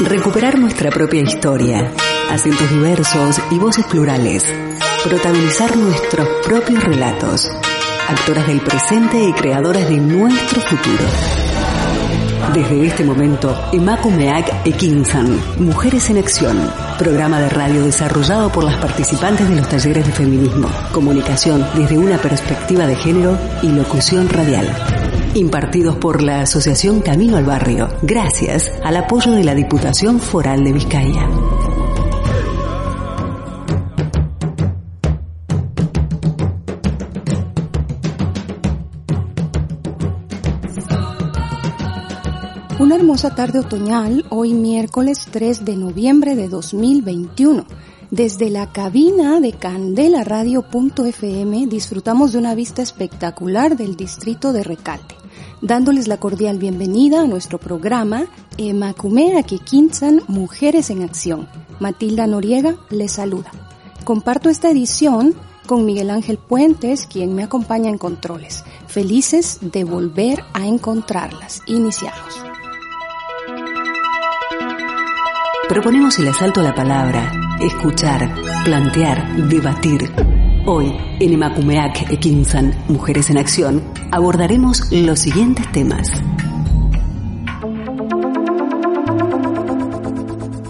Recuperar nuestra propia historia, acentos diversos y voces plurales. Protagonizar nuestros propios relatos. Actoras del presente y creadoras de nuestro futuro. Desde este momento, Emakumeak Ekinsan, Mujeres en Acción, programa de radio desarrollado por las participantes de los talleres de feminismo, comunicación desde una perspectiva de género y locución radial. Impartidos por la Asociación Camino al Barrio, gracias al apoyo de la Diputación Foral de Vizcaya. Una hermosa tarde otoñal, hoy miércoles 3 de noviembre de 2021. Desde la cabina de candelaradio.fm disfrutamos de una vista espectacular del distrito de Recalde, dándoles la cordial bienvenida a nuestro programa Emacumea Kikinsan Mujeres en Acción. Matilda Noriega les saluda. Comparto esta edición con Miguel Ángel Puentes, quien me acompaña en controles. Felices de volver a encontrarlas. Iniciamos. Proponemos el asalto a la palabra, escuchar, plantear, debatir. Hoy, en Emakumeak Ekinsan, Mujeres en Acción, abordaremos los siguientes temas.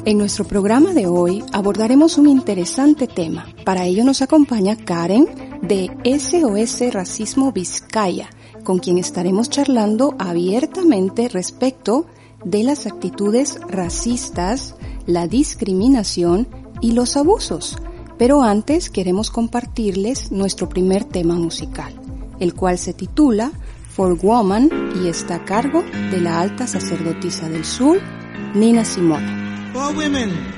En nuestro programa de hoy abordaremos un interesante tema. Para ello nos acompaña Karen de SOS Racismo Vizcaya, con quien estaremos charlando abiertamente respecto de las actitudes racistas, la discriminación y los abusos. Pero antes queremos compartirles nuestro primer tema musical, el cual se titula For Woman y está a cargo de la alta sacerdotisa del sur, Nina Simone. For women.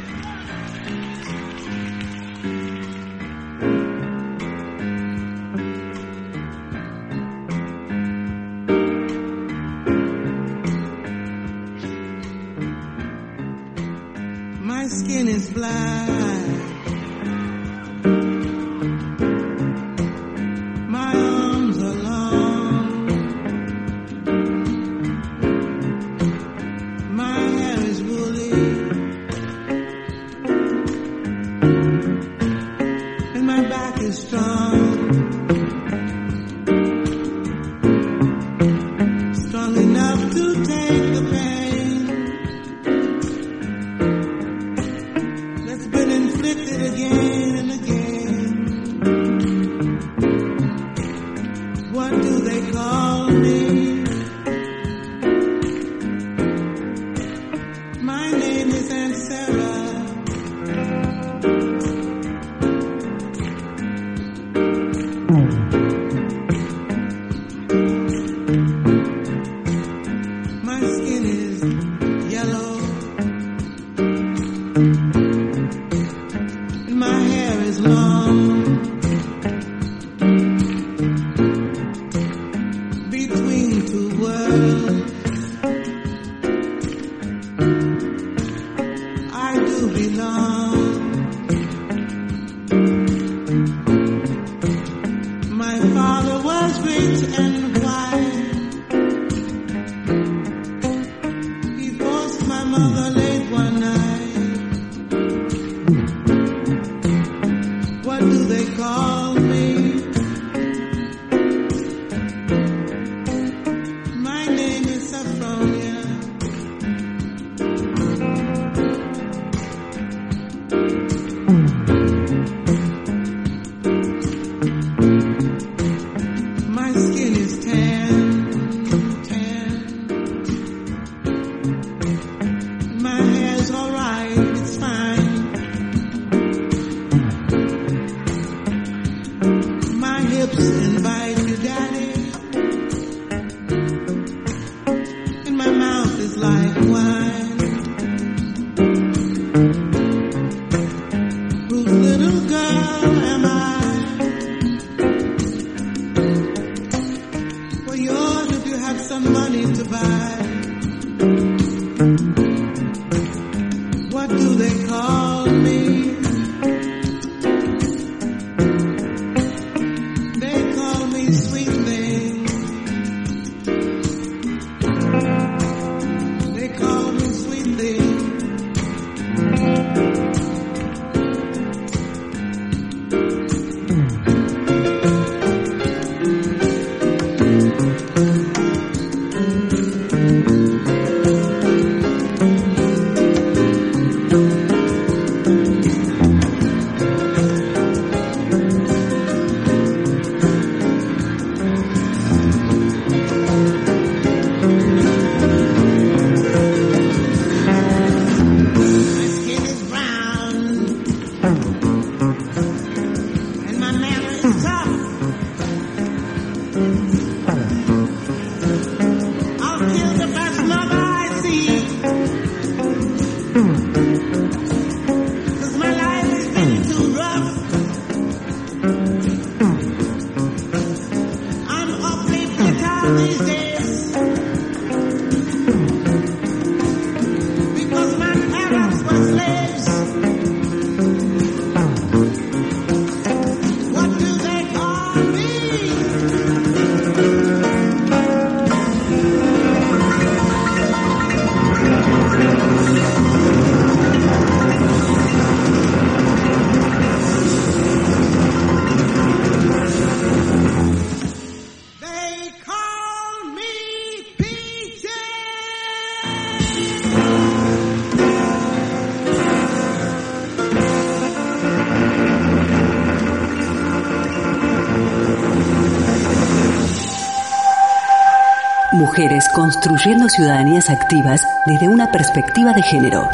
Construyendo ciudadanías activas desde una perspectiva de género.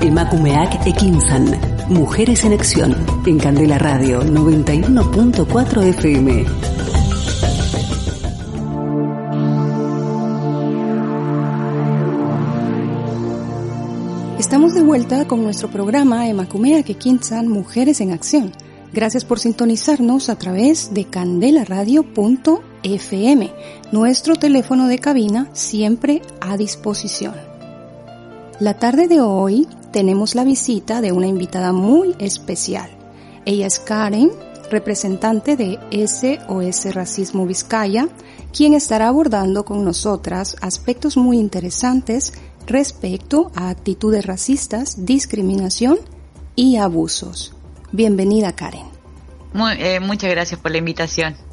Emakumeak Ekinsan. Mujeres en Acción. En Candela Radio 91.4 FM. Estamos de vuelta con nuestro programa Emakumeak Ekinsan Mujeres en Acción. Gracias por sintonizarnos a través de candelaradio.fm, nuestro teléfono de cabina siempre a disposición. La tarde de hoy tenemos la visita de una invitada muy especial. Ella es Karen, representante de SOS Racismo Vizcaya, quien estará abordando con nosotras aspectos muy interesantes respecto a actitudes racistas, discriminación y abusos. Bienvenida, Karen. Eh, muchas gracias por la invitación.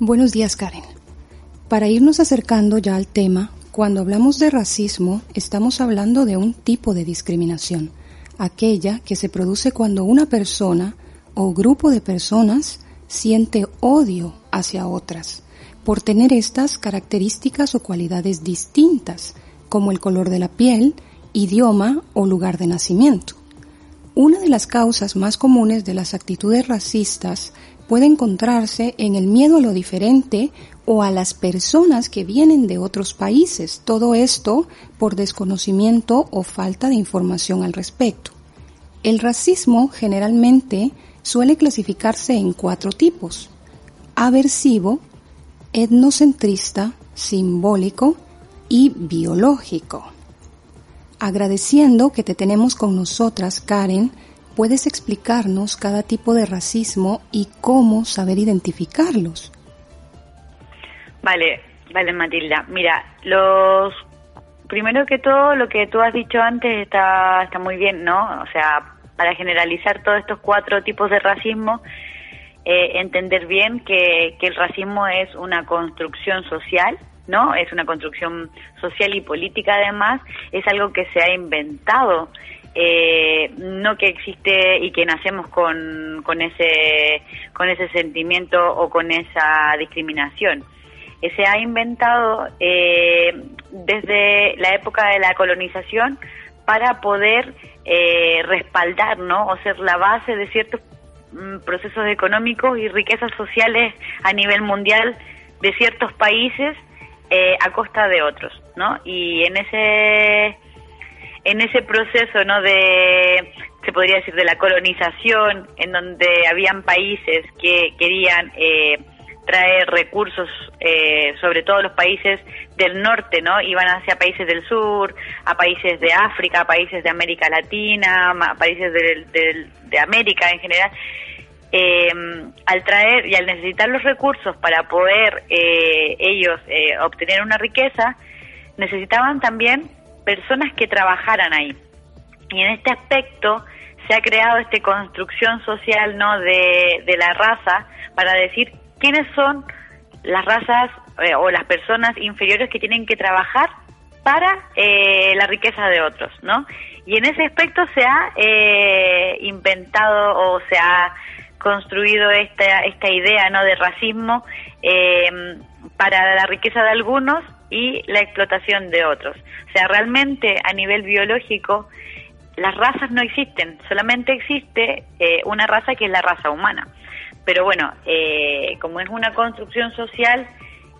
Buenos días, Karen. Para irnos acercando ya al tema, cuando hablamos de racismo, estamos hablando de un tipo de discriminación, aquella que se produce cuando una persona o grupo de personas siente odio hacia otras, por tener estas características o cualidades distintas, como el color de la piel, idioma o lugar de nacimiento. Una de las causas más comunes de las actitudes racistas puede encontrarse en el miedo a lo diferente o a las personas que vienen de otros países, todo esto por desconocimiento o falta de información al respecto. El racismo generalmente suele clasificarse en cuatro tipos. Aversivo, etnocentrista, simbólico y biológico. Agradeciendo que te tenemos con nosotras, Karen, ¿puedes explicarnos cada tipo de racismo y cómo saber identificarlos? Vale, vale Matilda. Mira, los primero que todo lo que tú has dicho antes está está muy bien, ¿no? O sea, para generalizar todos estos cuatro tipos de racismo, eh, entender bien que, que el racismo es una construcción social ¿no? Es una construcción social y política además, es algo que se ha inventado, eh, no que existe y que nacemos con, con, ese, con ese sentimiento o con esa discriminación. Eh, se ha inventado eh, desde la época de la colonización para poder respaldar, ¿no? O ser la base de ciertos mm, procesos económicos y riquezas sociales a nivel mundial de ciertos países eh, a costa de otros, ¿no? Y en ese en ese proceso, ¿no? De se podría decir de la colonización, en donde habían países que querían eh, traer recursos, eh, sobre todo los países del norte, ¿no? Iban hacia países del sur, a países de África, a países de América Latina, a países de América en general eh, al traer y al necesitar los recursos para poder eh, ellos eh, obtener una riqueza, necesitaban también personas que trabajaran ahí. Y en este aspecto se ha creado esta construcción social no de, de la raza para decir quiénes son las razas eh, o las personas inferiores que tienen que trabajar para eh, la riqueza de otros, ¿no? Y en ese aspecto se ha eh, inventado o se ha construido esta, esta idea ¿no? de racismo eh, para la riqueza de algunos y la explotación de otros. O sea, realmente a nivel biológico las razas no existen, solamente existe eh, una raza que es la raza humana. Pero bueno, eh, como es una construcción social,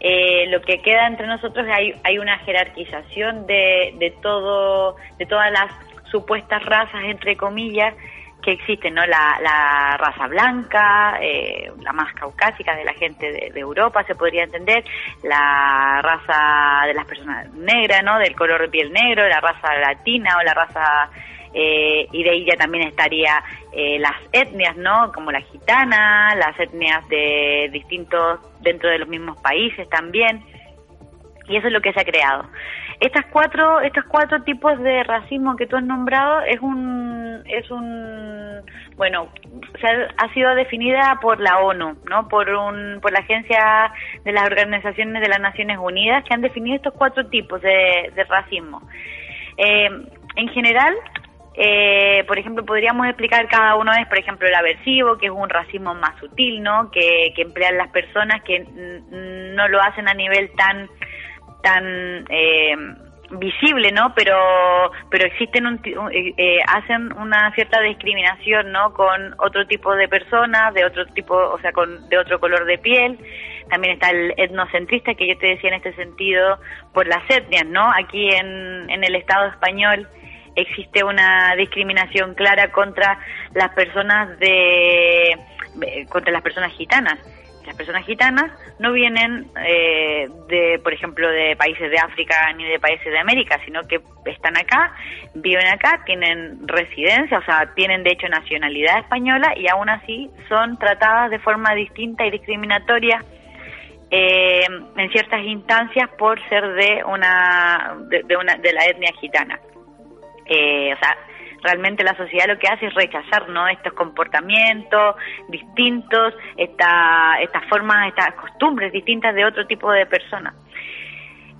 lo que queda entre nosotros hay, hay una jerarquización de, de, todo, de todas las supuestas razas, entre comillas, que existen, ¿no? La, raza blanca, eh, la más caucásica de la gente de, Europa, se podría entender, la raza de las personas negras, ¿no? Del color de piel negro, la raza latina o la raza... Eh, y de ahí ya también estaría eh, las etnias, ¿no? Como la gitana, las etnias de distintos, dentro de los mismos países también. Y eso es lo que se ha creado. Estas cuatro, estos cuatro tipos de racismo que tú has nombrado es un, es un, bueno, ha, sido definida por la ONU, ¿no? Por un, por la agencia de las organizaciones de las Naciones Unidas que han definido estos cuatro tipos de, racismo. Eh, en general, eh, por ejemplo, podríamos explicar cada uno es, por ejemplo, el aversivo, que es un racismo más sutil, ¿no? Que, que emplean las personas que no lo hacen a nivel tan tan eh, visible, ¿no? Pero pero existen un, eh, eh, hacen una cierta discriminación, ¿no? Con otro tipo de personas, de otro tipo, o sea, con de otro color de piel. También está el etnocentrista que yo te decía en este sentido por las etnias, ¿no? Aquí en, en el Estado español existe una discriminación clara contra las personas de contra las personas gitanas las personas gitanas no vienen eh, de, por ejemplo, de países de África ni de países de América, sino que están acá, viven acá, tienen residencia, o sea, tienen de hecho nacionalidad española y aún así son tratadas de forma distinta y discriminatoria eh, en ciertas instancias por ser de una de, una de la etnia gitana. Eh, o sea, realmente la sociedad lo que hace es rechazar no estos comportamientos distintos esta, estas formas estas costumbres distintas de otro tipo de personas.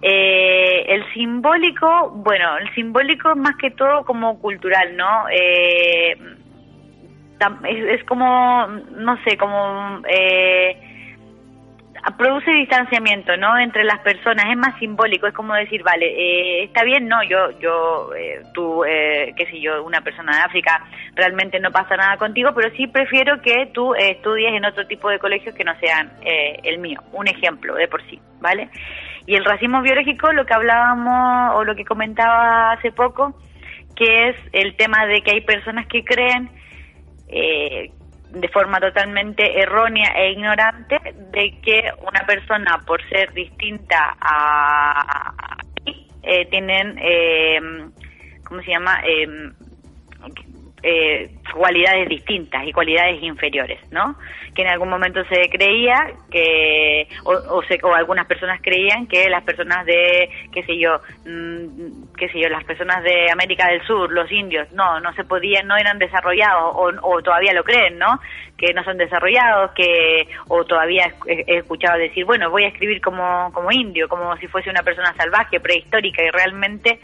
Eh, el simbólico bueno el simbólico es más que todo como cultural no eh, es, es, como no sé como eh, produce distanciamiento no entre las personas es más simbólico es como decir vale eh, está bien no yo yo eh, tú eh, qué sé yo una persona de África realmente no pasa nada contigo pero sí prefiero que tú eh, estudies en otro tipo de colegios que no sean el mío un ejemplo de por sí vale y el racismo biológico lo que hablábamos o lo que comentaba hace poco que es el tema de que hay personas que creen eh, de forma totalmente errónea e ignorante de que una persona por ser distinta a, eh, tienen eh, cómo se llama eh, eh, cualidades distintas y cualidades inferiores, ¿no? Que en algún momento se creía que, o, o, se, o algunas personas creían que las personas de, qué sé yo, mmm, qué sé yo, las personas de América del Sur, los indios, no, no se podían, no eran desarrollados, o, o todavía lo creen, ¿no? Que no son desarrollados, que, o todavía he, he escuchado decir, bueno, voy a escribir como, como indio, como si fuese una persona salvaje, prehistórica, y realmente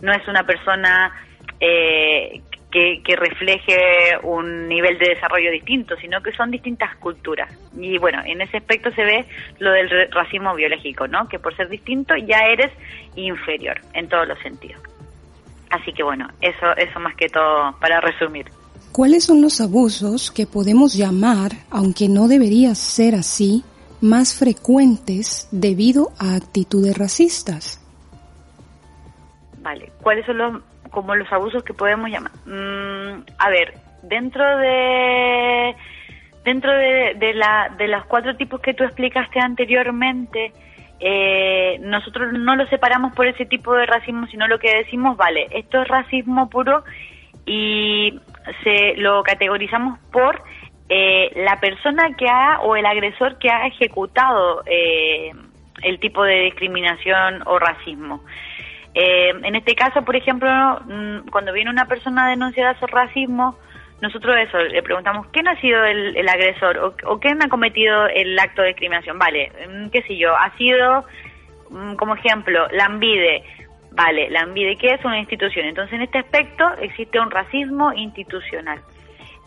no es una persona eh, que, que, refleje un nivel de desarrollo distinto, sino que son distintas culturas. Y bueno, en ese aspecto se ve lo del racismo biológico, ¿no? Que por ser distinto ya eres inferior en todos los sentidos. Así que bueno, eso, eso más que todo para resumir. ¿Cuáles son los abusos que podemos llamar, aunque no debería ser así, más frecuentes debido a actitudes racistas? Vale, ¿cuáles son los como los abusos que podemos llamar. Mm, a ver, dentro de dentro de, de, la, de los cuatro tipos que tú explicaste anteriormente, eh, nosotros no lo separamos por ese tipo de racismo, sino lo que decimos, vale, esto es racismo puro y se lo categorizamos por eh, la persona que ha o el agresor que ha ejecutado eh, el tipo de discriminación o racismo. Eh, en este caso, por ejemplo, mm, cuando viene una persona a denunciar su racismo, nosotros eso, le preguntamos, ¿quién ha sido el, agresor o, o, quién ha cometido el acto de discriminación? Vale, mm, qué sé yo, ha sido, mm, como ejemplo, la ANVIDE. Vale, la ANVIDE, ¿qué es una institución? Entonces, en este aspecto existe un racismo institucional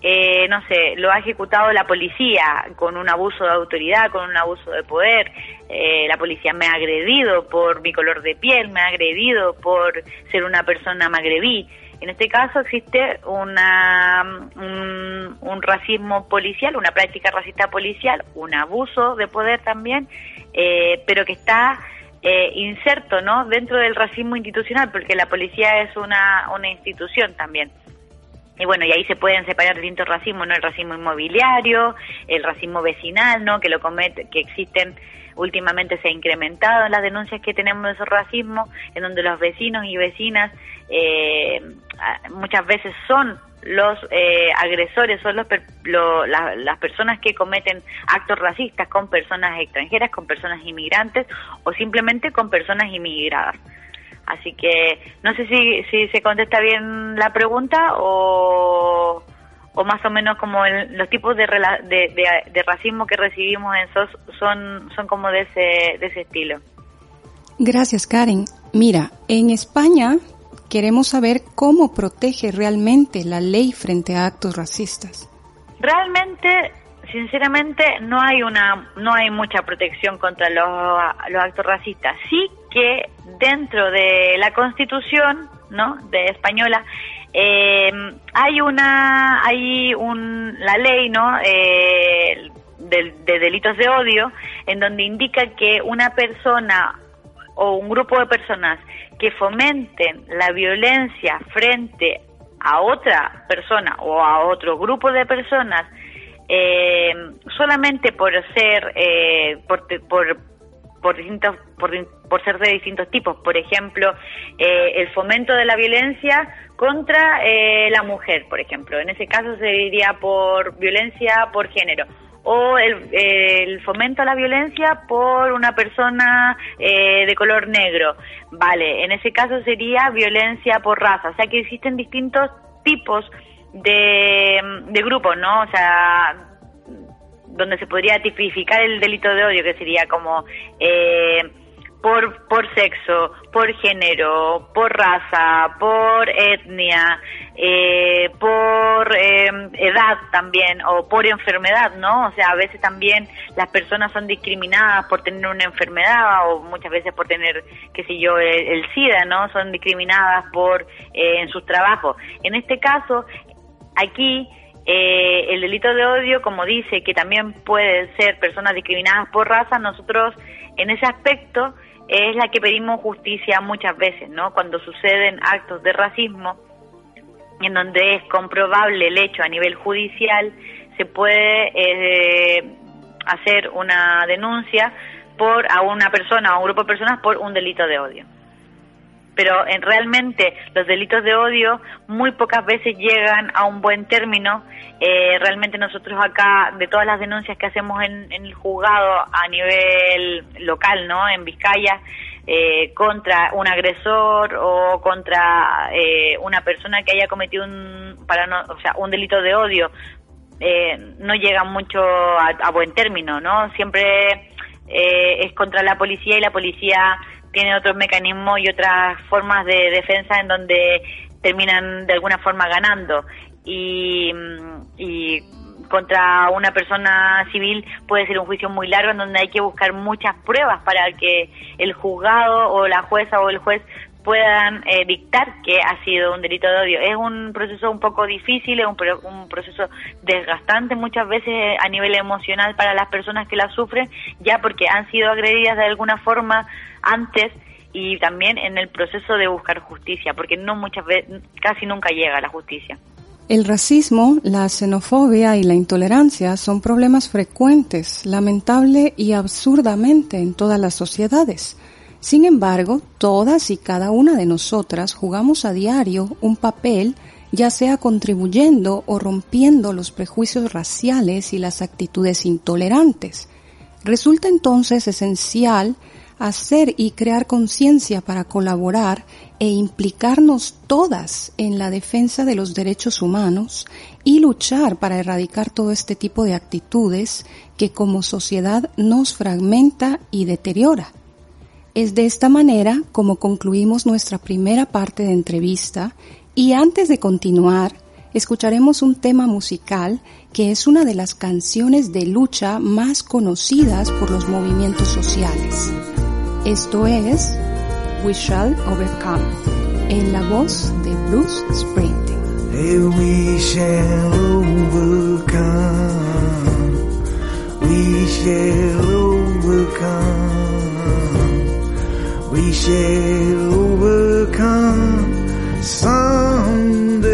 eh, no sé, lo ha ejecutado la policía con un abuso de autoridad, con un abuso de poder. Eh, la policía me ha agredido por mi color de piel, me ha agredido por ser una persona magrebí. En este caso existe una, un, un racismo policial, una práctica racista policial, un abuso de poder también, eh, pero que está eh, inserto ¿no? dentro del racismo institucional, porque la policía es una, una institución también. Y bueno, y ahí se pueden separar distintos racismos, ¿no? El racismo inmobiliario, el racismo vecinal, ¿no? Que lo comete, que existen últimamente se ha incrementado en las denuncias que tenemos de esos racismos, en donde los vecinos y vecinas eh, muchas veces son los eh, agresores, son los lo, la, las personas que cometen actos racistas con personas extranjeras, con personas inmigrantes o simplemente con personas inmigradas. Así que no sé si, si se contesta bien la pregunta o, o más o menos como el, los tipos de, de, de, de, racismo que recibimos en SOS son, son como de ese, de ese estilo. Gracias, Karen. Mira, en España queremos saber cómo protege realmente la ley frente a actos racistas. Realmente sinceramente no hay una no hay mucha protección contra los, los actos racistas sí que dentro de la Constitución, ¿no? De española eh, hay una hay un la ley, ¿no? Eh, de, de delitos de odio en donde indica que una persona o un grupo de personas que fomenten la violencia frente a otra persona o a otro grupo de personas eh, solamente por ser eh, por, por, por distintos por, por, ser de distintos tipos por ejemplo eh, el fomento de la violencia contra eh, la mujer por ejemplo en ese caso se diría por violencia por género o el, el, fomento a la violencia por una persona eh, de color negro. Vale, en ese caso sería violencia por raza. O sea que existen distintos tipos de, de grupos, ¿no? O sea, donde se podría tipificar el delito de odio, que sería como eh, por, por sexo, por género, por raza, por etnia, eh, por eh, edad también, o por enfermedad, ¿no? O sea, a veces también las personas son discriminadas por tener una enfermedad o muchas veces por tener, qué sé yo, el, el SIDA, ¿no? Son discriminadas por eh, en sus trabajos. En este caso, aquí eh, el delito de odio, como dice, que también pueden ser personas discriminadas por raza, nosotros en ese aspecto es la que pedimos justicia muchas veces, ¿no? Cuando suceden actos de racismo, en donde es comprobable el hecho a nivel judicial, se puede eh, hacer una denuncia por a una persona o a un grupo de personas por un delito de odio pero en realmente los delitos de odio muy pocas veces llegan a un buen término. Eh, realmente nosotros acá, de todas las denuncias que hacemos en, en el juzgado a nivel local, ¿no? En Vizcaya, eh, contra un agresor o contra eh, una persona que haya cometido un, para no, o sea, un delito de odio, eh, no llega mucho a, a, buen término, ¿no? Siempre eh, es contra la policía y la policía tiene otros mecanismos y otras formas de defensa en donde terminan de alguna forma ganando y, y contra una persona civil puede ser un juicio muy largo en donde hay que buscar muchas pruebas para que el juzgado o la jueza o el juez puedan eh, dictar que ha sido un delito de odio. Es un proceso un poco difícil, es un, un, proceso desgastante muchas veces a nivel emocional para las personas que la sufren, ya porque han sido agredidas de alguna forma antes y también en el proceso de buscar justicia, porque no muchas veces, casi nunca llega a la justicia. El racismo, la xenofobia y la intolerancia son problemas frecuentes, lamentable y absurdamente en todas las sociedades. Sin embargo, todas y cada una de nosotras jugamos a diario un papel ya sea contribuyendo o rompiendo los prejuicios raciales y las actitudes intolerantes. Resulta entonces esencial hacer y crear conciencia para colaborar e implicarnos todas en la defensa de los derechos humanos y luchar para erradicar todo este tipo de actitudes que como sociedad nos fragmenta y deteriora. Es de esta manera como concluimos nuestra primera parte de entrevista y antes de continuar, escucharemos un tema musical que es una de las canciones de lucha más conocidas por los movimientos sociales. Esto es We Shall Overcome, en la voz de Bruce Springsteen. Hey, we shall overcome. We shall overcome. We shall overcome someday.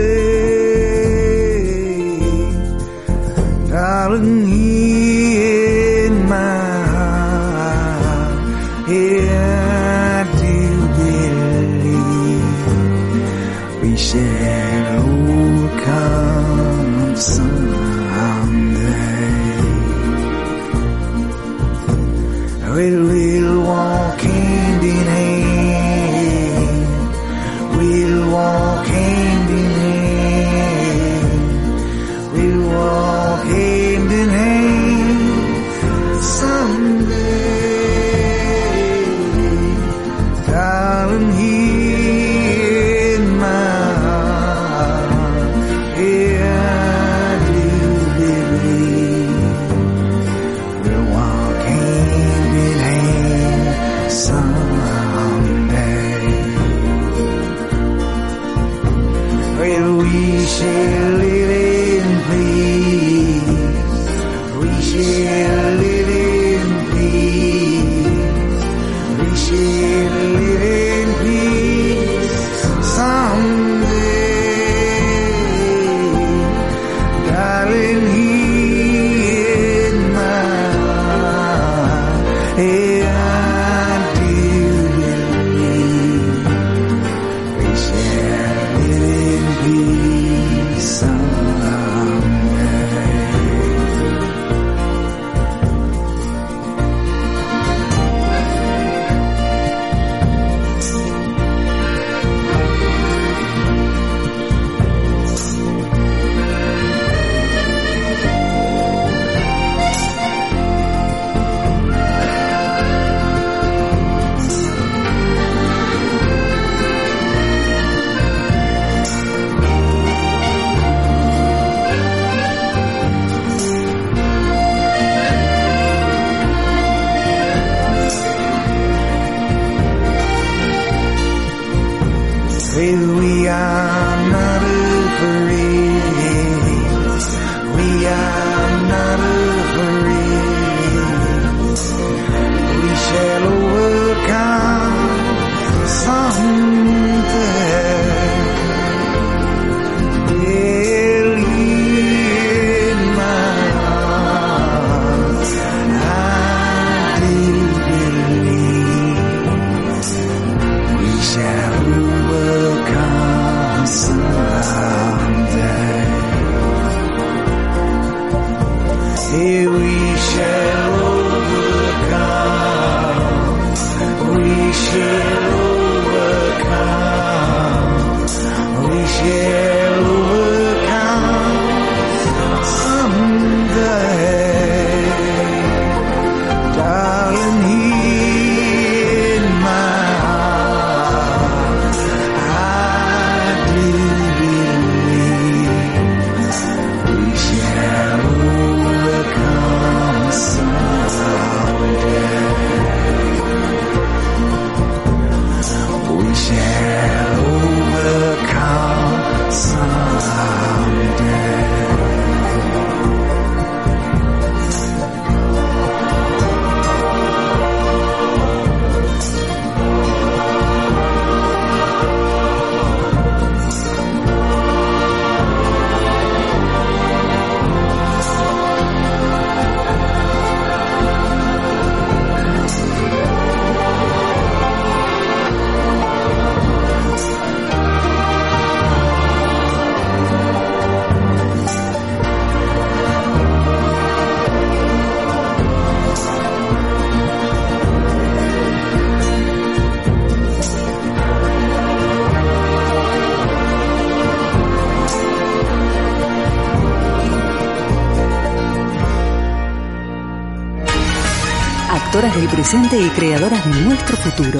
Presente y creadoras de nuestro futuro.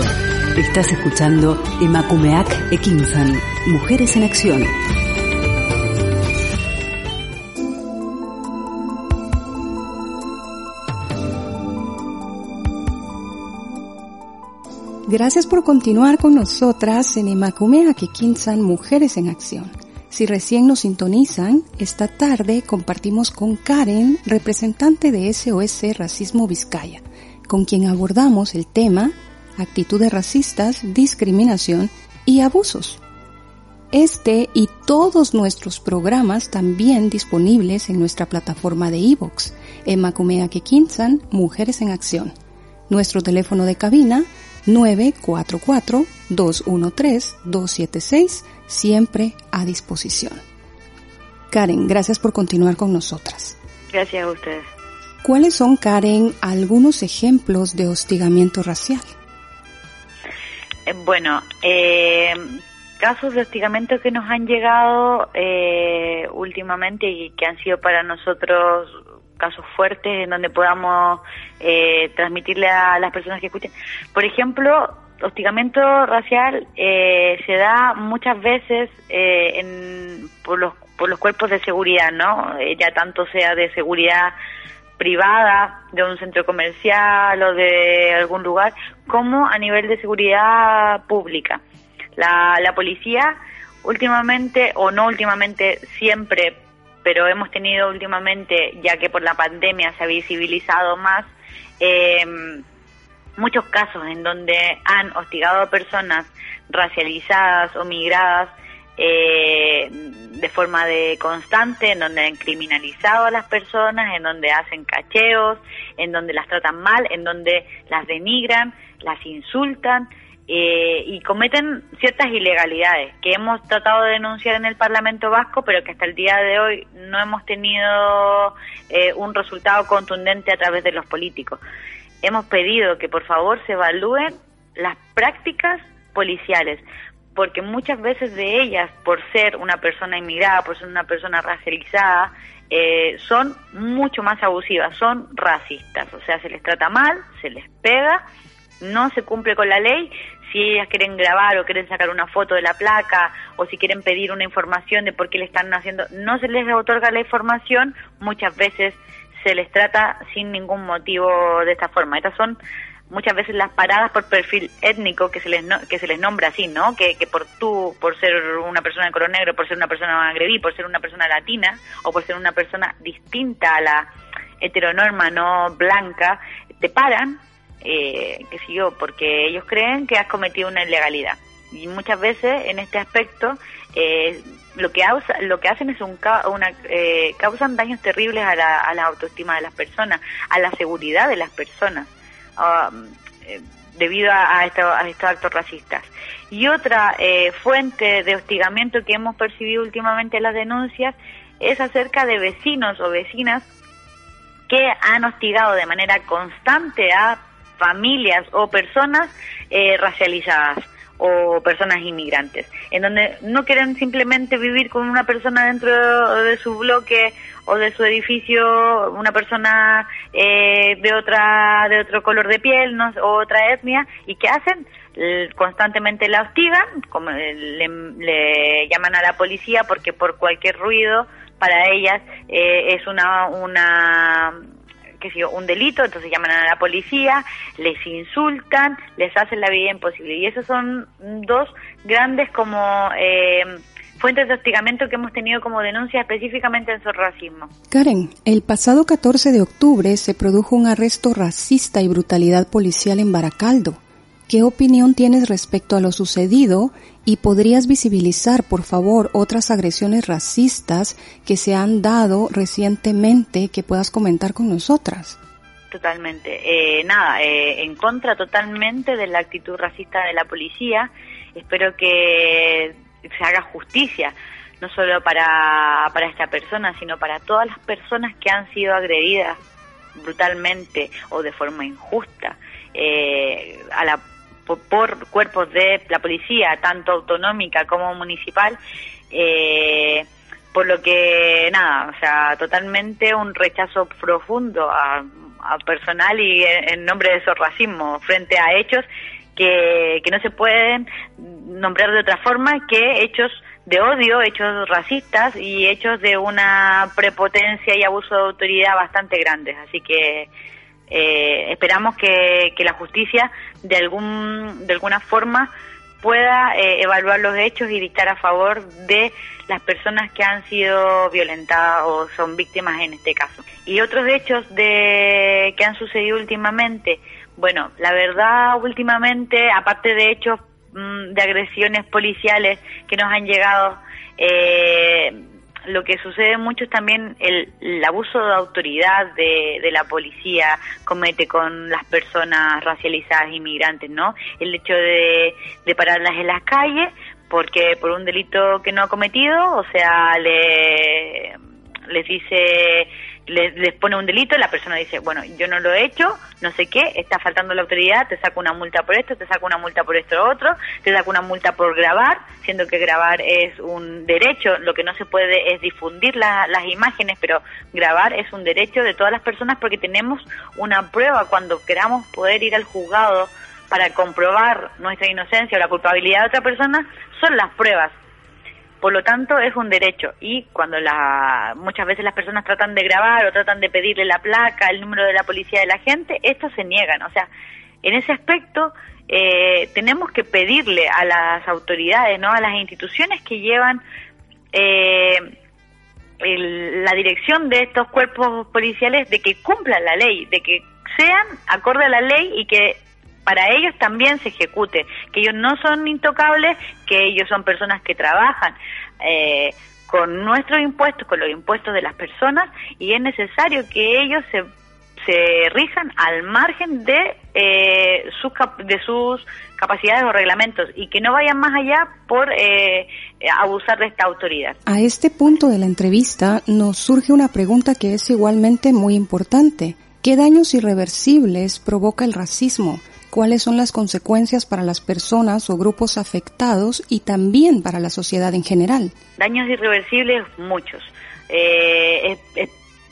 Estás escuchando Emakumeak Ekinsan, Mujeres en Acción. Gracias por continuar con nosotras en Emakume Akekinsan Mujeres en Acción. Si recién nos sintonizan, esta tarde compartimos con Karen, representante de SOS Racismo Vizcaya, con quien abordamos el tema actitudes racistas, discriminación y abusos. Este y todos nuestros programas también disponibles en nuestra plataforma de iVoox, Emakumea Kekinsan Mujeres en Acción. Nuestro teléfono de cabina 944-213-276, siempre a disposición. Karen, gracias por continuar con nosotras. Gracias a ustedes. ¿Cuáles son, Karen, algunos ejemplos de hostigamiento racial? Eh, bueno, eh, casos de hostigamiento que nos han llegado eh, últimamente y que han sido para nosotros casos fuertes en donde podamos eh, transmitirle a las personas que escuchen. Por ejemplo, hostigamiento racial eh, se da muchas veces eh, en, por, los, por los cuerpos de seguridad, ¿no? Eh, ya tanto sea de seguridad privada de un centro comercial o de algún lugar, como a nivel de seguridad pública. La, la policía últimamente, o no últimamente, siempre, pero hemos tenido últimamente, ya que por la pandemia se ha visibilizado más, eh, muchos casos en donde han hostigado a personas racializadas o migradas eh, de forma de constante, en donde han criminalizado a las personas, en donde hacen cacheos, en donde las tratan mal, en donde las denigran, las insultan eh, y cometen ciertas ilegalidades que hemos tratado de denunciar en el Parlamento Vasco, pero que hasta el día de hoy no hemos tenido eh, un resultado contundente a través de los políticos. Hemos pedido que por favor se evalúen las prácticas policiales, porque muchas veces de ellas, por ser una persona inmigrada, por ser una persona racializada, eh, son mucho más abusivas, son racistas, o sea, se les trata mal, se les pega, no se cumple con la ley. Si ellas quieren grabar o quieren sacar una foto de la placa o si quieren pedir una información de por qué le están haciendo, no se les otorga la información, muchas veces se les trata sin ningún motivo de esta forma. Estas son muchas veces las paradas por perfil étnico que se les que se les nombra así, ¿no? Que, que por tú, por ser una persona de color negro, por ser una persona magrebí, por ser una persona latina o por ser una persona distinta a la heteronorma no blanca, te paran, eh, que sé yo, porque ellos creen que has cometido una ilegalidad. Y muchas veces en este aspecto eh, lo que lo que hacen es un una eh, causan daños terribles a la, a la autoestima de las personas, a la seguridad de las personas Um, eh, debido a, a, estos actos racistas. Y otra eh, fuente de hostigamiento que hemos percibido últimamente en las denuncias es acerca de vecinos o vecinas que han hostigado de manera constante a familias o personas eh, racializadas o personas inmigrantes, en donde no quieren simplemente vivir con una persona dentro de su bloque o de su edificio, una persona eh, de otra de otro color de piel no, o otra etnia, y ¿qué hacen? constantemente la hostigan, como le, le, llaman a la policía porque por cualquier ruido para ellas eh, es una una que sé un delito, entonces llaman a la policía, les insultan, les hacen la vida imposible. Y esos son dos grandes como eh, fuentes de hostigamiento que hemos tenido como denuncia específicamente en su racismo. Karen, el pasado 14 de octubre se produjo un arresto racista y brutalidad policial en Baracaldo. ¿Qué opinión tienes respecto a lo sucedido y podrías visibilizar, por favor, otras agresiones racistas que se han dado recientemente que puedas comentar con nosotras? Totalmente. Eh, nada, eh, en contra totalmente de la actitud racista de la policía. Espero que se haga justicia, no solo para, para esta persona, sino para todas las personas que han sido agredidas brutalmente o de forma injusta eh, a la por, cuerpos de la policía, tanto autonómica como municipal, eh, por lo que nada, o sea, totalmente un rechazo profundo a, personal y en, nombre de esos racismo frente a hechos que, que no se pueden nombrar de otra forma que hechos de odio, hechos racistas y hechos de una prepotencia y abuso de autoridad bastante grandes. Así que eh, esperamos que, la justicia de algún de alguna forma pueda eh, evaluar los hechos y dictar a favor de las personas que han sido violentadas o son víctimas en este caso. Y otros hechos de que han sucedido últimamente, bueno, la verdad últimamente, aparte de hechos mm, de agresiones policiales que nos han llegado, eh, lo que sucede mucho es también el, abuso de autoridad de, la policía comete con las personas racializadas inmigrantes, ¿no? El hecho de, de pararlas en las calles porque por un delito que no ha cometido, o sea, le les dice les, pone un delito, la persona dice, bueno, yo no lo he hecho, no sé qué, está faltando la autoridad, te saco una multa por esto, te saco una multa por esto otro, te saco una multa por grabar, siendo que grabar es un derecho, lo que no se puede es difundir las imágenes, pero grabar es un derecho de todas las personas porque tenemos una prueba cuando queramos poder ir al juzgado para comprobar nuestra inocencia o la culpabilidad de otra persona, son las pruebas por lo tanto, es un derecho y cuando la, muchas veces las personas tratan de grabar o tratan de pedirle la placa, el número de la policía de la gente, estos se niegan. O sea, en ese aspecto eh, tenemos que pedirle a las autoridades, ¿no? A las instituciones que llevan eh, el- la dirección de estos cuerpos policiales de que cumplan la ley, de que sean acorde a la ley y que para ellos también se ejecute, que ellos no son intocables, que ellos son personas que trabajan eh, con nuestros impuestos, con los impuestos de las personas y es necesario que ellos se, rijan al margen de, eh, sus, cap- de sus capacidades o reglamentos y que no vayan más allá por eh, abusar de esta autoridad. A este punto de la entrevista nos surge una pregunta que es igualmente muy importante. ¿Qué daños irreversibles provoca el racismo? ¿Cuáles son las consecuencias para las personas o grupos afectados y también para la sociedad en general? Daños irreversibles, muchos. Eh,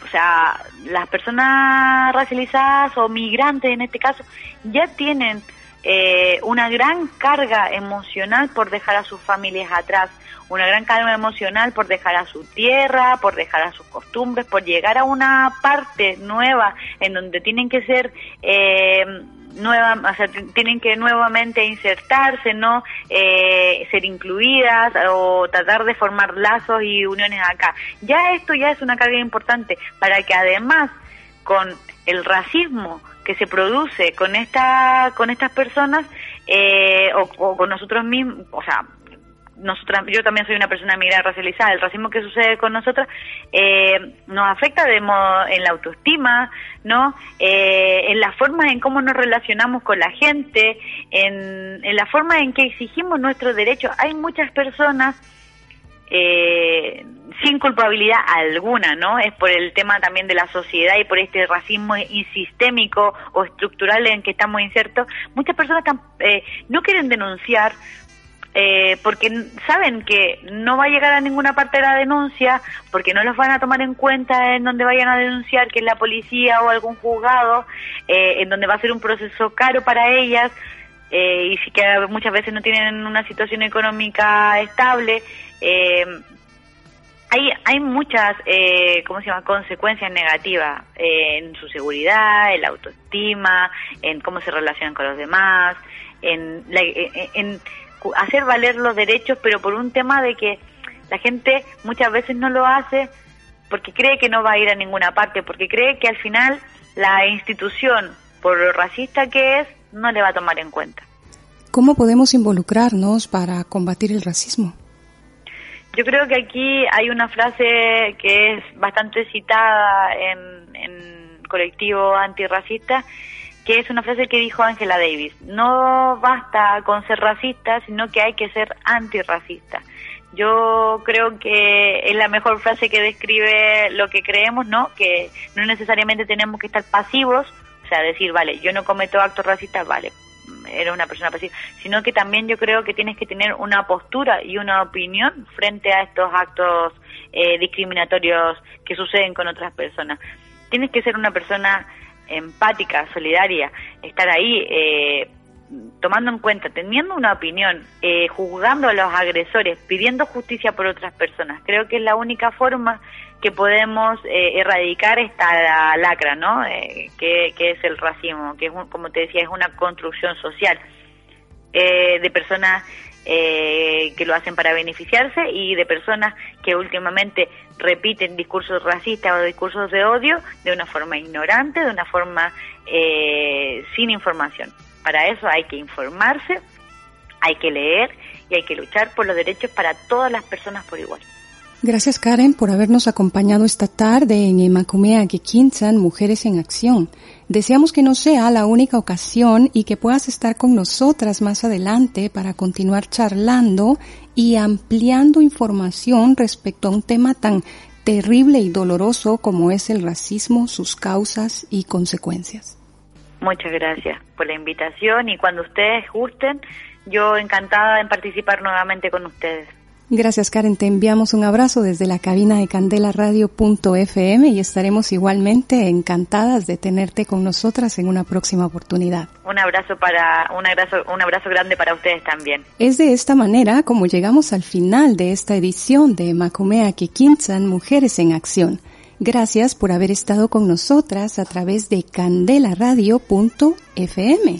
o sea, las personas racializadas o migrantes en este caso ya tienen eh, una gran carga emocional por dejar a sus familias atrás, una gran carga emocional por dejar a su tierra, por dejar a sus costumbres, por llegar a una parte nueva en donde tienen que ser eh, nueva, o sea, tienen que nuevamente insertarse, no Eh, ser incluidas o tratar de formar lazos y uniones acá. Ya esto ya es una carga importante para que además con el racismo que se produce con esta con estas personas eh, o con nosotros mismos, o sea, nosotras, yo también soy una persona migrada racializada, el racismo que sucede con nosotras eh, nos afecta de modo, en la autoestima, ¿no? Eh, en la forma en cómo nos relacionamos con la gente, en, en la forma en que exigimos nuestros derechos. Hay muchas personas eh, sin culpabilidad alguna, ¿no? Es por el tema también de la sociedad y por este racismo sistémico o estructural en que estamos insertos. Muchas personas eh, no quieren denunciar eh, porque saben que no va a llegar a ninguna parte de la denuncia, porque no los van a tomar en cuenta en donde vayan a denunciar, que es la policía o algún juzgado, eh, en donde va a ser un proceso caro para ellas, eh, y que muchas veces no tienen una situación económica estable. Eh, hay, hay muchas, eh, ¿cómo se llama?, consecuencias negativas eh, en su seguridad, en la autoestima, en cómo se relacionan con los demás, en, la- en, hacer valer los derechos, pero por un tema de que la gente muchas veces no lo hace porque cree que no va a ir a ninguna parte, porque cree que al final la institución, por lo racista que es, no le va a tomar en cuenta. ¿Cómo podemos involucrarnos para combatir el racismo? Yo creo que aquí hay una frase que es bastante citada en, en colectivo antirracista, que es una frase que dijo Angela Davis. No basta con ser racista, sino que hay que ser antirracista. Yo creo que es la mejor frase que describe lo que creemos, ¿no? Que no necesariamente tenemos que estar pasivos, o sea, decir, vale, yo no cometo actos racistas, vale, era una persona pasiva, sino que también yo creo que tienes que tener una postura y una opinión frente a estos actos eh, discriminatorios que suceden con otras personas. Tienes que ser una persona empática, solidaria, estar ahí eh, tomando en cuenta, teniendo una opinión, eh, juzgando a los agresores, pidiendo justicia por otras personas. Creo que es la única forma que podemos eh, erradicar esta lacra, ¿no? Eh, que, que es el racismo, que es, un- como te decía, es una construcción social eh, de personas eh, que lo hacen para beneficiarse y de personas que últimamente repiten discursos racistas o discursos de odio de una forma ignorante, de una forma eh, sin información. Para eso hay que informarse, hay que leer y hay que luchar por los derechos para todas las personas por igual. Gracias Karen por habernos acompañado esta tarde en Emacumea Kikinsan Mujeres en Acción. Deseamos que no sea la única ocasión y que puedas estar con nosotras más adelante para continuar charlando y ampliando información respecto a un tema tan terrible y doloroso como es el racismo, sus causas y consecuencias. Muchas gracias por la invitación y cuando ustedes gusten, yo encantada en participar nuevamente con ustedes. Gracias Karen, te enviamos un abrazo desde la cabina de candelaradio.fm y estaremos igualmente encantadas de tenerte con nosotras en una próxima oportunidad. Un abrazo para un abrazo un abrazo grande para ustedes también. Es de esta manera como llegamos al final de esta edición de Macumea Kikinsan Mujeres en Acción. Gracias por haber estado con nosotras a través de candelaradio.fm.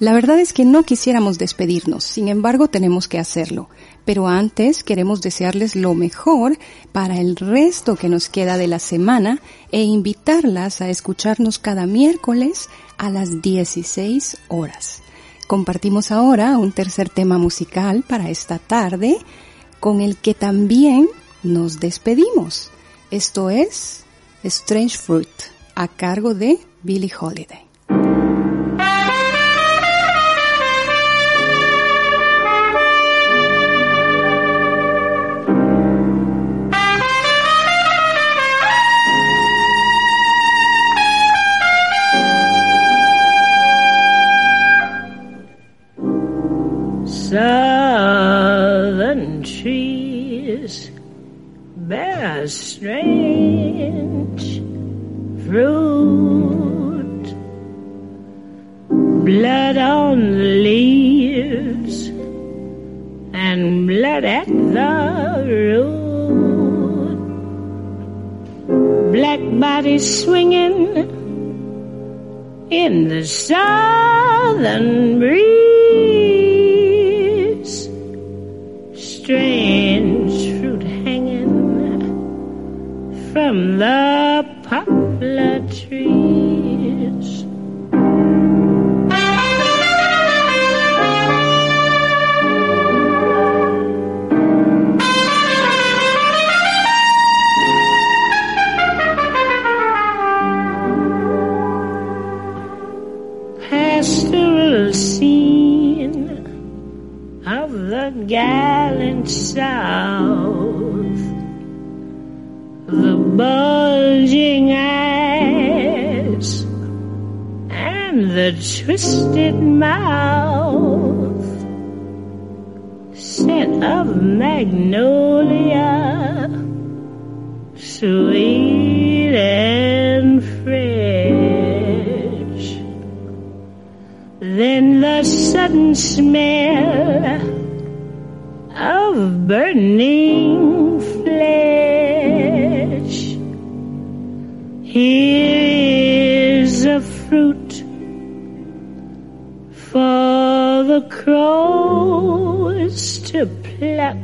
La verdad es que no quisiéramos despedirnos, sin embargo tenemos que hacerlo. Pero antes queremos desearles lo mejor para el resto que nos queda de la semana e invitarlas a escucharnos cada miércoles a las 16 horas. Compartimos ahora un tercer tema musical para esta tarde con el que también nos despedimos. Esto es Strange Fruit a cargo de Billie Holiday. Bear strange fruit, blood on the leaves and blood at the root, black bodies swinging in the southern breeze. Crows to pluck,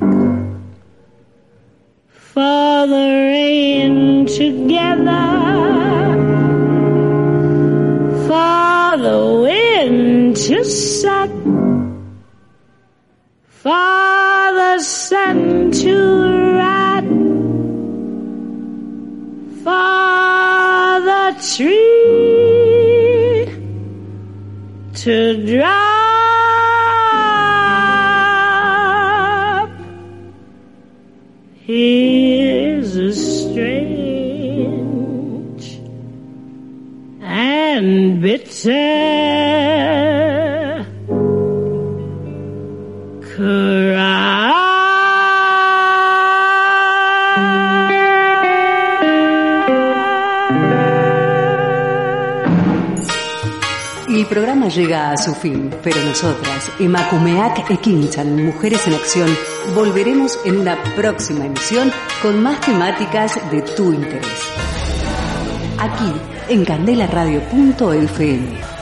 for the rain together. For the wind to suck, for the sun to rot, for the tree to drop. Here's a strange and bitter Llega a su fin, pero nosotras, Emakumeak e Kinchan, Mujeres en Acción, volveremos en una próxima emisión con más temáticas de tu interés. Aquí, en candelaradio.fm.